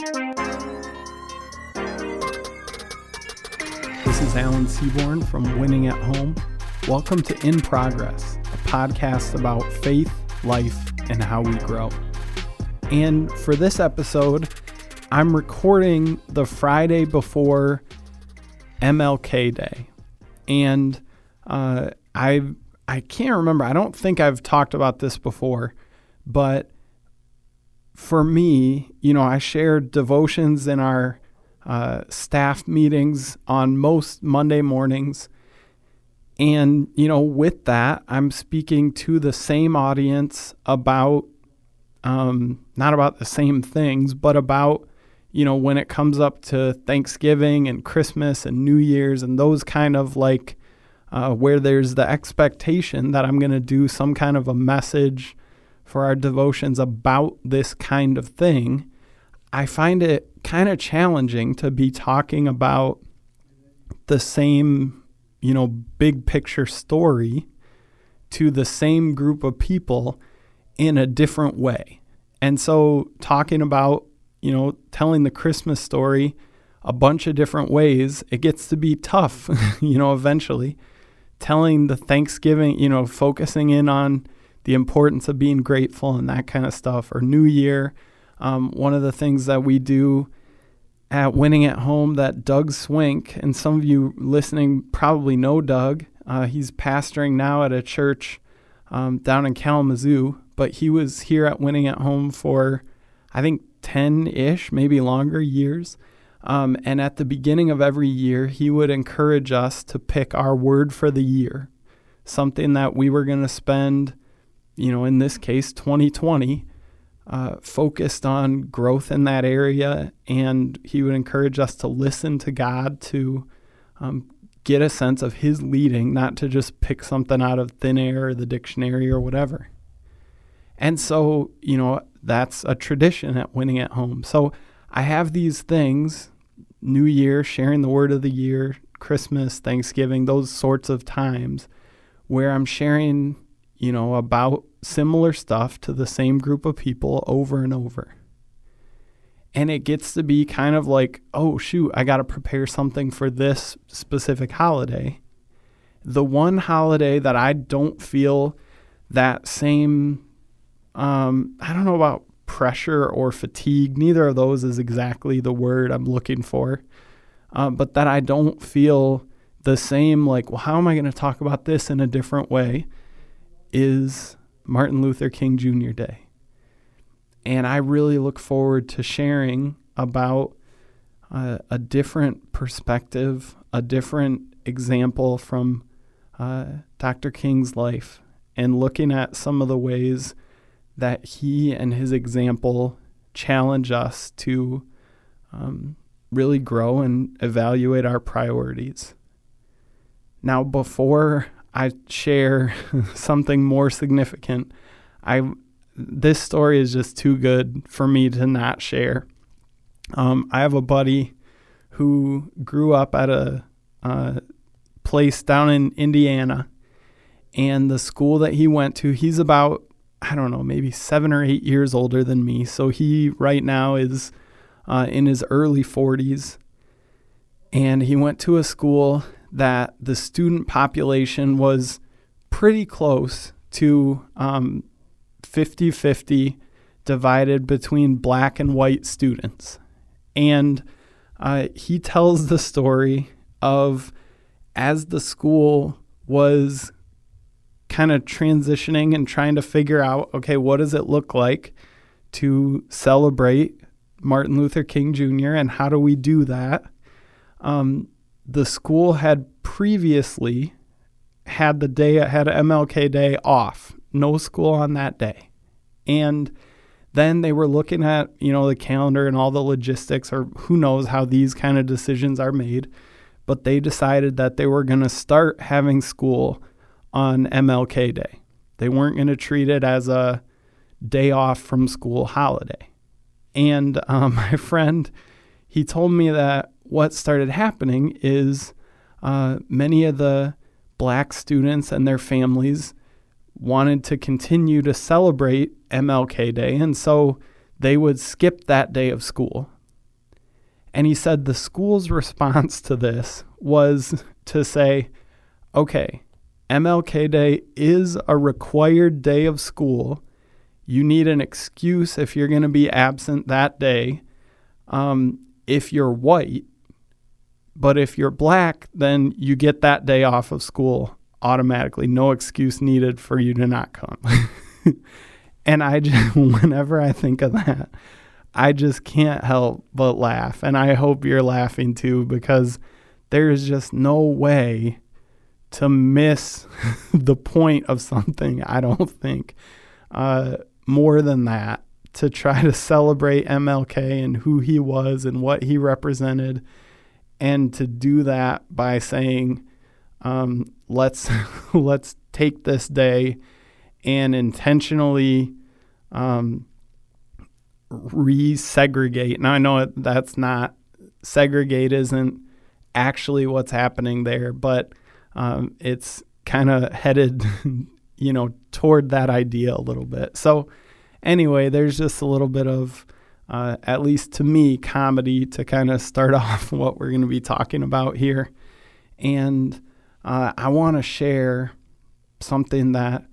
This is Alan Seaborn from Winning at Home. Welcome to In Progress, a podcast about faith, life, and how we grow. And for this episode, I'm recording the Friday before MLK Day. And uh, I I can't remember. I don't think I've talked about this before, but for me, you know, I share devotions in our uh, staff meetings on most Monday mornings. And, you know, with that, I'm speaking to the same audience about, um, not about the same things, but about, you know, when it comes up to Thanksgiving and Christmas and New Year's and those kind of like uh, where there's the expectation that I'm going to do some kind of a message for our devotions about this kind of thing. I find it kind of challenging to be talking about the same, you know, big picture story to the same group of people in a different way. And so talking about, you know, telling the Christmas story a bunch of different ways, it gets to be tough, you know, eventually. Telling the Thanksgiving, you know, focusing in on the importance of being grateful and that kind of stuff, or New Year, um, one of the things that we do at Winning at Home that Doug Swink, and some of you listening probably know Doug. Uh, he's pastoring now at a church um, down in Kalamazoo, but he was here at Winning at Home for, I think, 10 ish, maybe longer years. Um, and at the beginning of every year, he would encourage us to pick our word for the year, something that we were going to spend, you know, in this case, 2020, uh, focused on growth in that area, and he would encourage us to listen to God to um, get a sense of His leading, not to just pick something out of thin air or the dictionary or whatever. And so, you know, that's a tradition at Winning at Home. So I have these things New Year, sharing the word of the year, Christmas, Thanksgiving, those sorts of times where I'm sharing, you know, about similar stuff to the same group of people over and over. And it gets to be kind of like, oh, shoot, I got to prepare something for this specific holiday. The one holiday that I don't feel that same, um, I don't know about pressure or fatigue, neither of those is exactly the word I'm looking for, um, but that I don't feel the same, like, well, how am I going to talk about this in a different way, is Martin Luther King Jr. Day. And I really look forward to sharing about uh, a different perspective, a different example from uh, Dr. King's life, and looking at some of the ways that he and his example challenge us to um, really grow and evaluate our priorities. Now, before I share something more significant. I this story is just too good for me to not share. Um, I have a buddy who grew up at a, a place down in Indiana, and the school that he went to, he's about I don't know, maybe seven or eight years older than me. So he right now is uh, in his early 40s, and he went to a school that the student population was pretty close to um, 50 50 divided between black and white students. And uh, he tells the story of as the school was kind of transitioning and trying to figure out okay, what does it look like to celebrate Martin Luther King Jr. and how do we do that? Um, the school had previously had the day had MLK Day off, no school on that day, and then they were looking at you know the calendar and all the logistics, or who knows how these kind of decisions are made, but they decided that they were going to start having school on MLK Day. They weren't going to treat it as a day off from school holiday. And um, my friend, he told me that what started happening is uh, many of the black students and their families wanted to continue to celebrate MLK Day, and so they would skip that day of school. And he said the school's response to this was to say, okay, MLK Day is a required day of school. You need an excuse if you're going to be absent that day. Um, if you're white, but if you're black, then you get that day off of school automatically. No excuse needed for you to not come. and I just, whenever I think of that, I just can't help but laugh. And I hope you're laughing too because there's just no way to miss the point of something, I don't think, uh, more than that. To try to celebrate MLK and who he was and what he represented, and to do that by saying, um, "Let's let's take this day and intentionally um, resegregate. Now I know that's not segregate isn't actually what's happening there, but um, it's kind of headed, you know, toward that idea a little bit. So anyway, there's just a little bit of, uh, at least to me, comedy to kind of start off what we're going to be talking about here, and uh, I want to share something that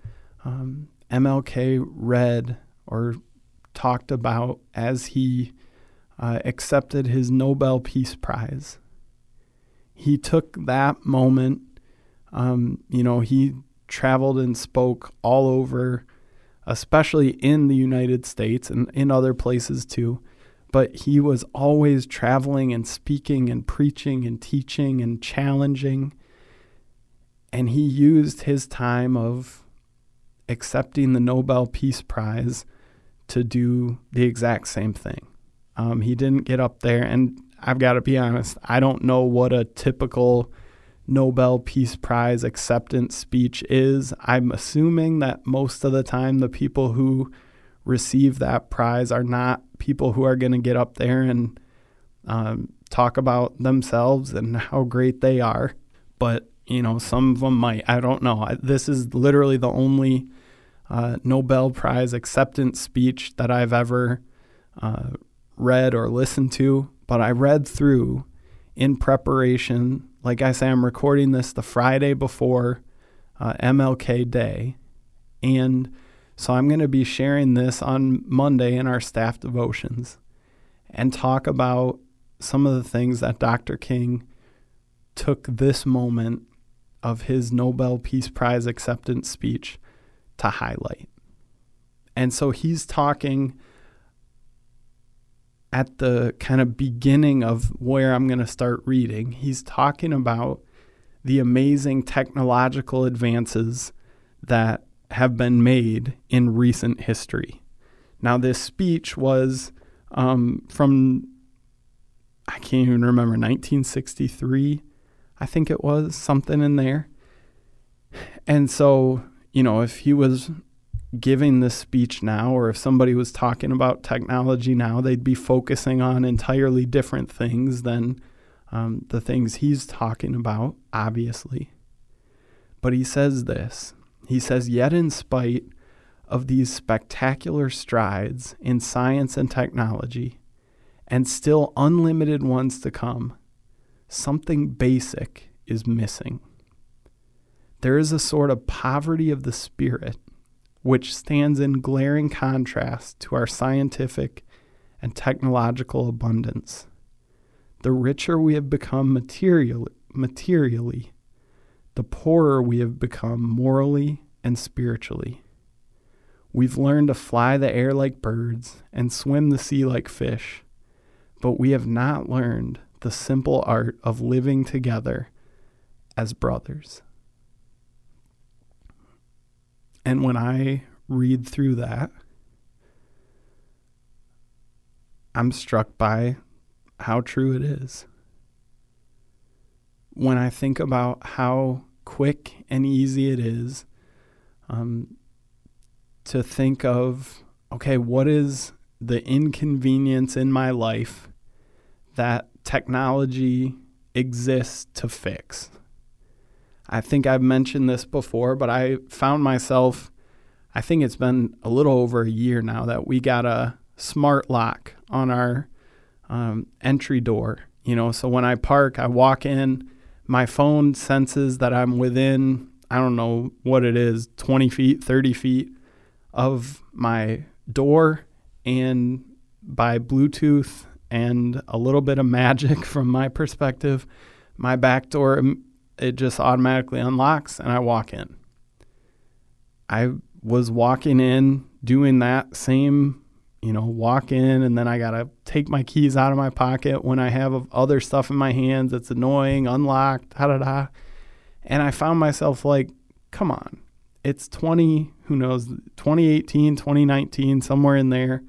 um, MLK read or talked about as he uh, accepted his Nobel Peace Prize. He took that moment, um, you know, he traveled and spoke all over, especially in the United States and in other places too. But he was always traveling and speaking and preaching and teaching and challenging. And he used his time of accepting the Nobel Peace Prize to do the exact same thing. Um, he didn't get up there, and I've got to be honest, I don't know what a typical Nobel Peace Prize acceptance speech is. I'm assuming that most of the time the people who receive that prize are not people who are going to get up there and um, talk about themselves and how great they are. But, you know, some of them might. I don't know. I, this is literally the only uh, Nobel Prize acceptance speech that I've ever uh, read or listened to, but I read through in preparation. Like I say, I'm recording this the Friday before uh, MLK Day. And so I'm going to be sharing this on Monday in our staff devotions and talk about some of the things that Dr. King took this moment of his Nobel Peace Prize acceptance speech to highlight. And so he's talking at the kind of beginning of where I'm going to start reading. He's talking about the amazing technological advances that have been made in recent history. Now, this speech was um, from, I can't even remember, 1963, I think it was, something in there. And so you know, if he was giving this speech now, or if somebody was talking about technology now, they'd be focusing on entirely different things than um, the things he's talking about, obviously. But he says this He says, Yet in spite of these spectacular strides in science and technology, and still unlimited ones to come, something basic is missing there is a sort of poverty of the spirit which stands in glaring contrast to our scientific and technological abundance. The richer we have become material, materially, the poorer we have become morally and spiritually. We've learned to fly the air like birds and swim the sea like fish, but we have not learned the simple art of living together as brothers. And when I read through that, I'm struck by how true it is. When I think about how quick and easy it is um, to think of, okay, what is the inconvenience in my life that technology exists to fix? I think I've mentioned this before, but I found myself, I think it's been a little over a year now that we got a smart lock on our um, entry door. You know, so when I park, I walk in, my phone senses that I'm within, I don't know what it is, 20 feet, 30 feet of my door. And by Bluetooth and a little bit of magic from my perspective, my back door, it just automatically unlocks and I walk in. I was walking in doing that same you know, walk in and then I got to take my keys out of my pocket when I have other stuff in my hands that's annoying, unlocked, da da da. And I found myself like, come on, it's 20, who knows, 2018, 2019, somewhere in there,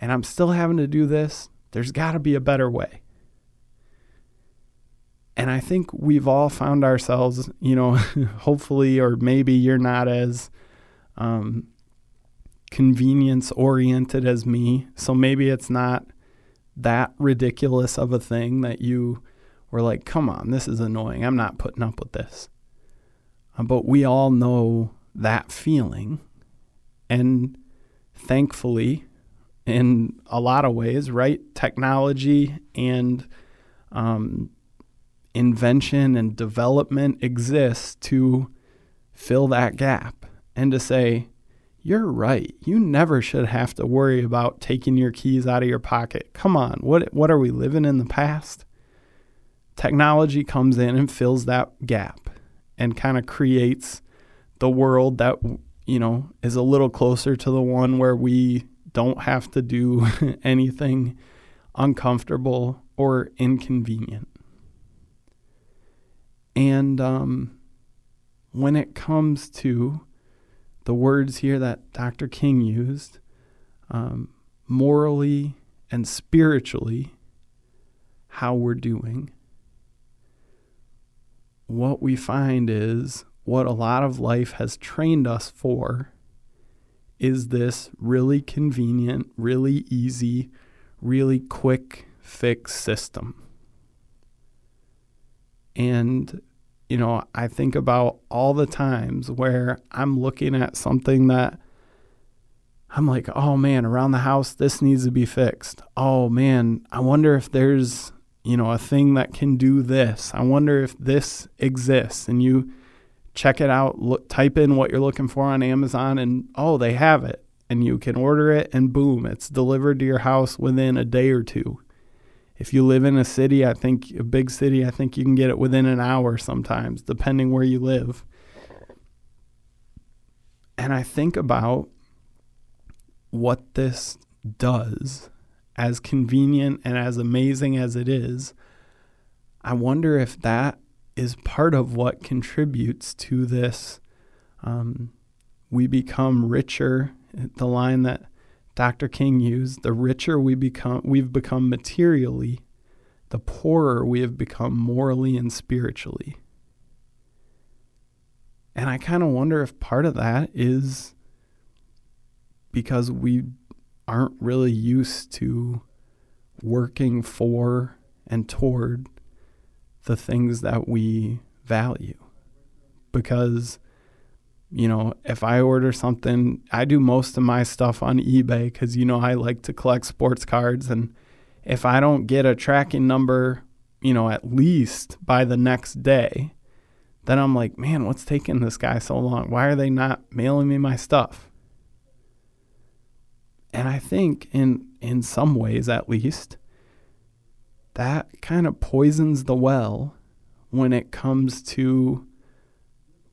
and I'm still having to do this. There's got to be a better way. And I think we've all found ourselves, you know, hopefully, or maybe you're not as um, convenience oriented as me. So maybe it's not that ridiculous of a thing that you were like, come on, this is annoying. I'm not putting up with this. Uh, but we all know that feeling. And thankfully, in a lot of ways, right? Technology and um, invention and development exists to fill that gap and to say, you're right. You never should have to worry about taking your keys out of your pocket. Come on, what what are we living in the past? Technology comes in and fills that gap and kind of creates the world that you know is a little closer to the one where we don't have to do anything uncomfortable or inconvenient. And um, when it comes to the words here that Dr. King used um, morally and spiritually, how we're doing. What we find is what a lot of life has trained us for is this really convenient, really easy, really quick fix system. And you know, I think about all the times where I'm looking at something that I'm like, oh man, around the house, this needs to be fixed. Oh man, I wonder if there's, you know, a thing that can do this. I wonder if this exists. And you check it out, look, type in what you're looking for on Amazon, and oh, they have it. And you can order it, and boom, it's delivered to your house within a day or two. If you live in a city, I think a big city, I think you can get it within an hour sometimes, depending where you live. And I think about what this does, as convenient and as amazing as it is. I wonder if that is part of what contributes to this. Um, we become richer. The line that Dr. King used, the richer we become we've become materially, the poorer we have become morally and spiritually. And I kind of wonder if part of that is because we aren't really used to working for and toward the things that we value. Because you know, if I order something, I do most of my stuff on eBay because, you know, I like to collect sports cards. And if I don't get a tracking number, you know, at least by the next day, then I'm like, man, what's taking this guy so long? Why are they not mailing me my stuff? And I think in in some ways at least that kind of poisons the well when it comes to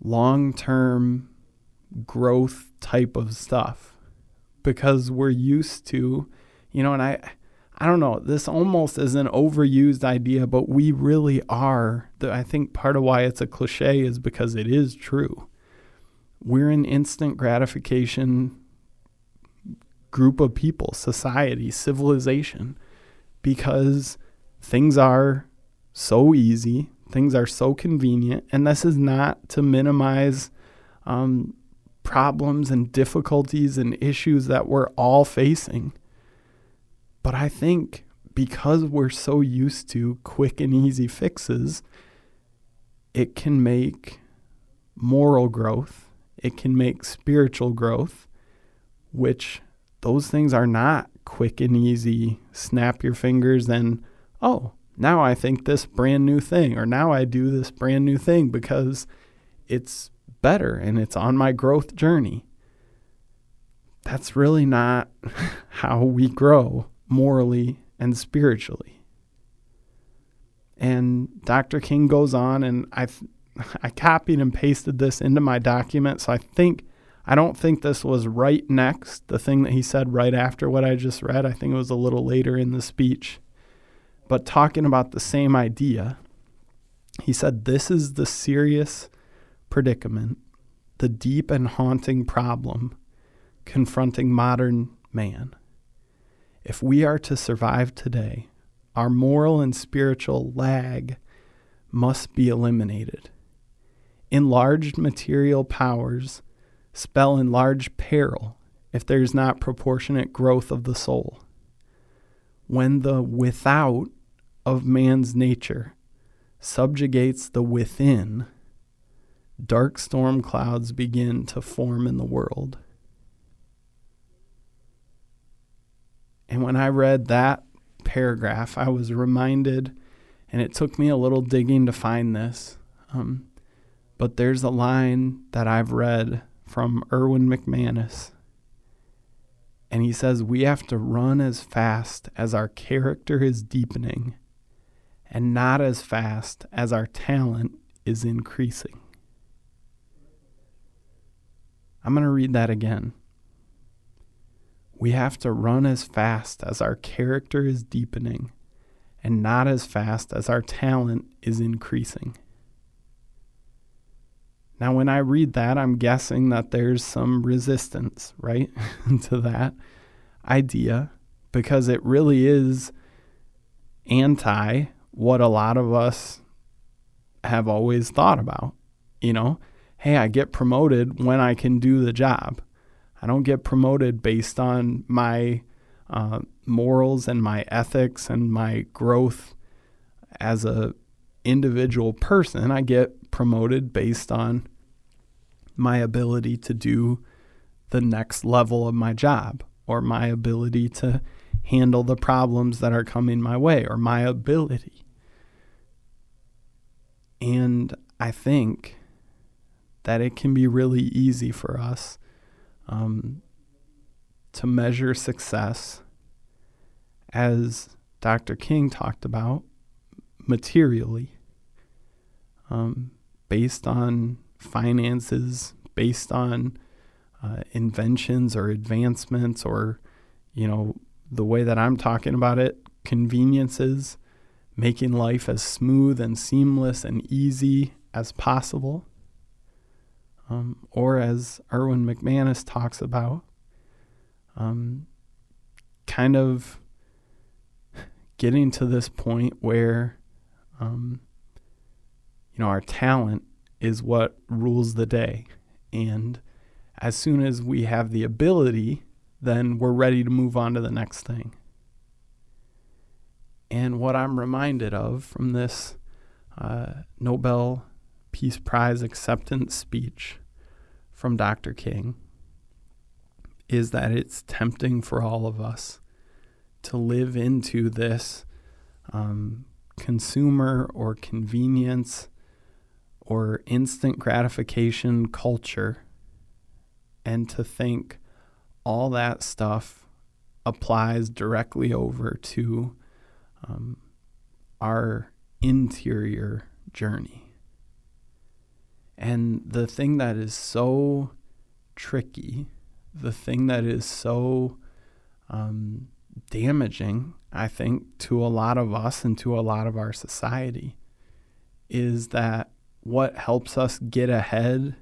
long term growth type of stuff because we're used to, you know, and I. I don't know. This almost is an overused idea, but we really are. I think part of why it's a cliche is because it is true. We're an instant gratification group of people, society, civilization, because things are so easy, Things are so convenient, and this is not to minimize um, problems and difficulties and issues that we're all facing. But I think because we're so used to quick and easy fixes, it can make moral growth, it can make spiritual growth, which those things are not quick and easy, snap your fingers and, oh, now I think this brand new thing, or now I do this brand new thing because it's better and it's on my growth journey. That's really not how we grow morally and spiritually. And Dr. King goes on, and I, I copied and pasted this into my document. So I think, I don't think this was right next, the thing that he said right after what I just read. I think it was a little later in the speech. But talking about the same idea, he said, This is the serious predicament, the deep and haunting problem confronting modern man. If we are to survive today, our moral and spiritual lag must be eliminated. Enlarged material powers spell enlarged peril if there is not proportionate growth of the soul. When the without of man's nature subjugates the within, dark storm clouds begin to form in the world. And when I read that paragraph, I was reminded, and it took me a little digging to find this. Um, but there's a line that I've read from Erwin McManus. And he says, We have to run as fast as our character is deepening, and not as fast as our talent is increasing. I'm going to read that again. We have to run as fast as our character is deepening and not as fast as our talent is increasing. Now, when I read that, I'm guessing that there's some resistance, right, to that idea because it really is anti what a lot of us have always thought about. You know, hey, I get promoted when I can do the job. I don't get promoted based on my uh, morals and my ethics and my growth as a individual person. I get promoted based on my ability to do the next level of my job or my ability to handle the problems that are coming my way or my ability. And I think that it can be really easy for us um, to measure success, as Dr. King talked about, materially, um, based on finances, based on uh, inventions or advancements, or, you know, the way that I'm talking about it, conveniences, making life as smooth and seamless and easy as possible um, or as Erwin McManus talks about, um, kind of getting to this point where, um, you know, our talent is what rules the day. And as soon as we have the ability, then we're ready to move on to the next thing. And what I'm reminded of from this uh, Nobel Peace Prize acceptance speech from Dr. King is that it's tempting for all of us to live into this um, consumer or convenience or instant gratification culture and to think all that stuff applies directly over to um, our interior journey. And the thing that is so tricky, the thing that is so um, damaging, I think, to a lot of us and to a lot of our society is that what helps us get ahead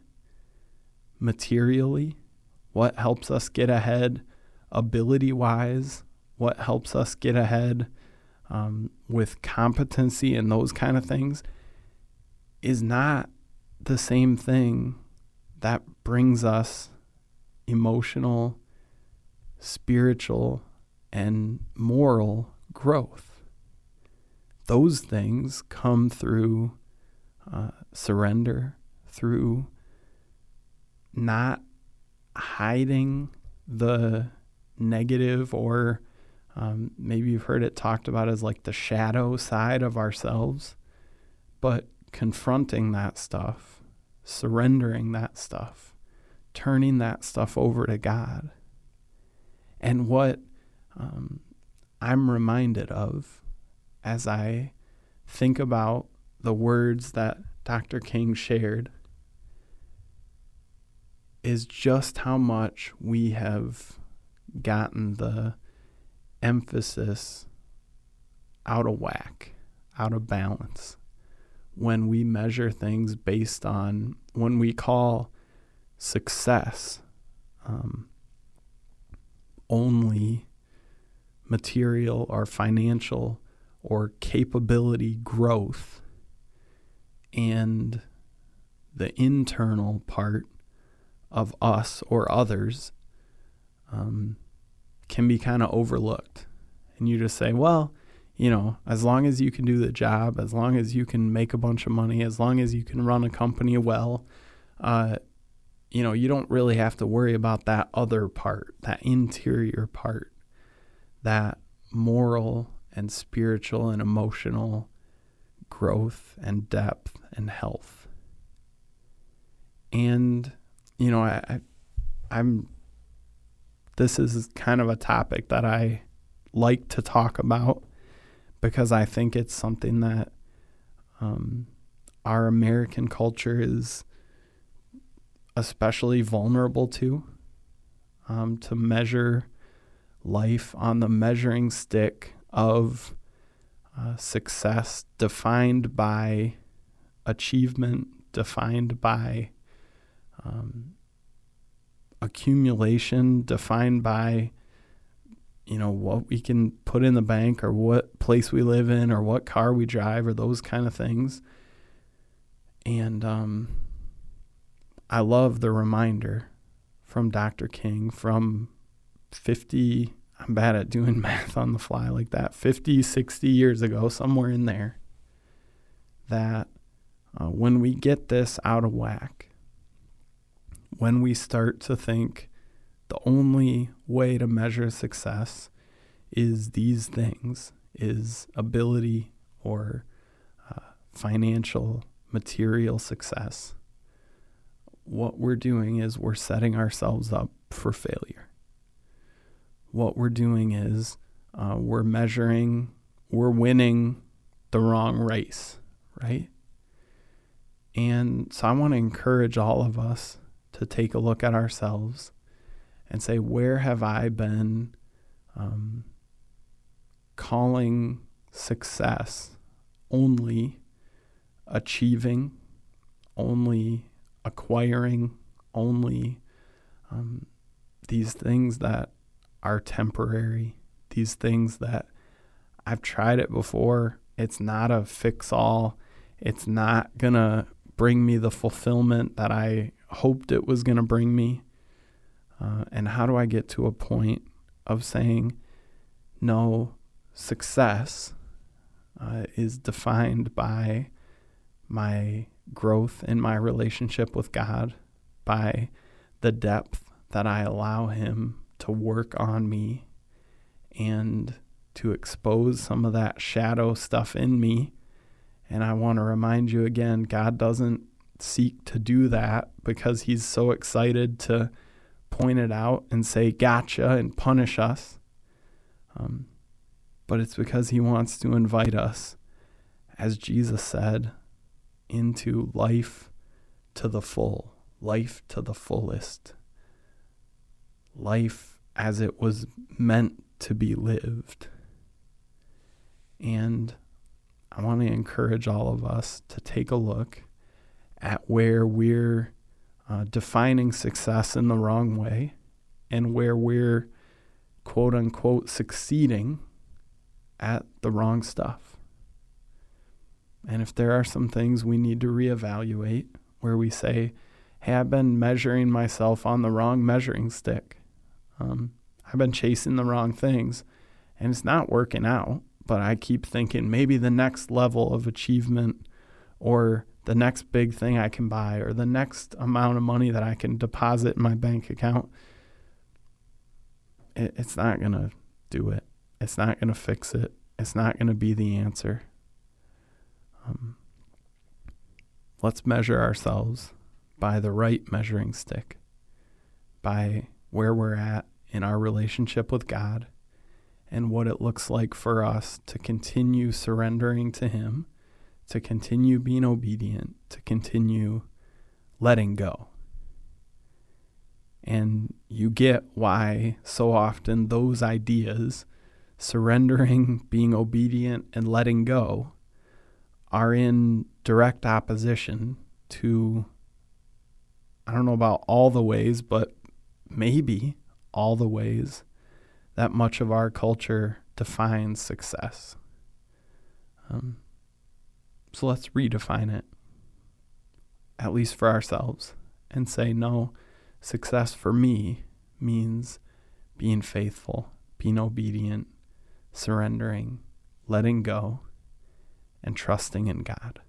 materially, what helps us get ahead ability wise, what helps us get ahead um, with competency and those kind of things is not the same thing that brings us emotional, spiritual, and moral growth. Those things come through uh, surrender, through not hiding the negative or Um, maybe you've heard it talked about as like the shadow side of ourselves, but confronting that stuff, surrendering that stuff, turning that stuff over to God. And what um, I'm reminded of as I think about the words that Dr. King shared is just how much we have gotten the emphasis out of whack, out of balance when we measure things based on when we call success um, only material or financial or capability growth and the internal part of us or others um, can be kind of overlooked. And you just say, well, you know, as long as you can do the job, as long as you can make a bunch of money, as long as you can run a company well, uh, you know, you don't really have to worry about that other part, that interior part, that moral and spiritual and emotional growth and depth and health. And, you know, I, I I'm this is kind of a topic that I like to talk about because I think it's something that um, our American culture is especially vulnerable to. Um, to measure life on the measuring stick of uh, success defined by achievement, defined by um, accumulation, defined by you know what we can put in the bank or what place we live in or what car we drive or those kind of things. And um, i love the reminder from dr king from 50 i'm bad at doing math on the fly like that 50 60 years ago somewhere in there that uh, when we get this out of whack when we start to think the only way to measure success is these things is ability or uh, financial material success what we're doing is we're setting ourselves up for failure. What we're doing is uh, we're measuring we're winning the wrong race right and so i want to encourage all of us to take a look at ourselves and say, where have I been um, calling success only achieving, only acquiring, only um, these things that are temporary, these things that I've tried it before. It's not a fix all. It's not going to bring me the fulfillment that I hoped it was going to bring me. Uh, and how do I get to a point of saying, no, success uh, is defined by my growth in my relationship with God, by the depth that I allow Him to work on me and to expose some of that shadow stuff in me. And I want to remind you again God doesn't seek to do that because He's so excited to point it out and say gotcha and punish us. Um, but it's because he wants to invite us, as Jesus said, into life to the full, life to the fullest, life as it was meant to be lived. And I want to encourage all of us to take a look at where we're uh, defining success in the wrong way and where we're quote unquote succeeding at the wrong stuff. And if there are some things we need to reevaluate where we say, hey, I've been measuring myself on the wrong measuring stick. Um, I've been chasing the wrong things and it's not working out, but I keep thinking maybe the next level of achievement or the next big thing I can buy or the next amount of money that I can deposit in my bank account, it, it's not going to do it. It's not going to fix it. It's not going to be the answer. Um, let's measure ourselves by the right measuring stick, by where we're at in our relationship with God and what it looks like for us to continue surrendering to Him, to continue being obedient, to continue letting go. And you get why so often those ideas, surrendering, being obedient, and letting go, are in direct opposition to, I don't know about all the ways, but maybe all the ways that much of our culture defines success. Um, so let's redefine it, at least for ourselves, and say, no, success for me means being faithful, being obedient, surrendering, letting go, and trusting in God.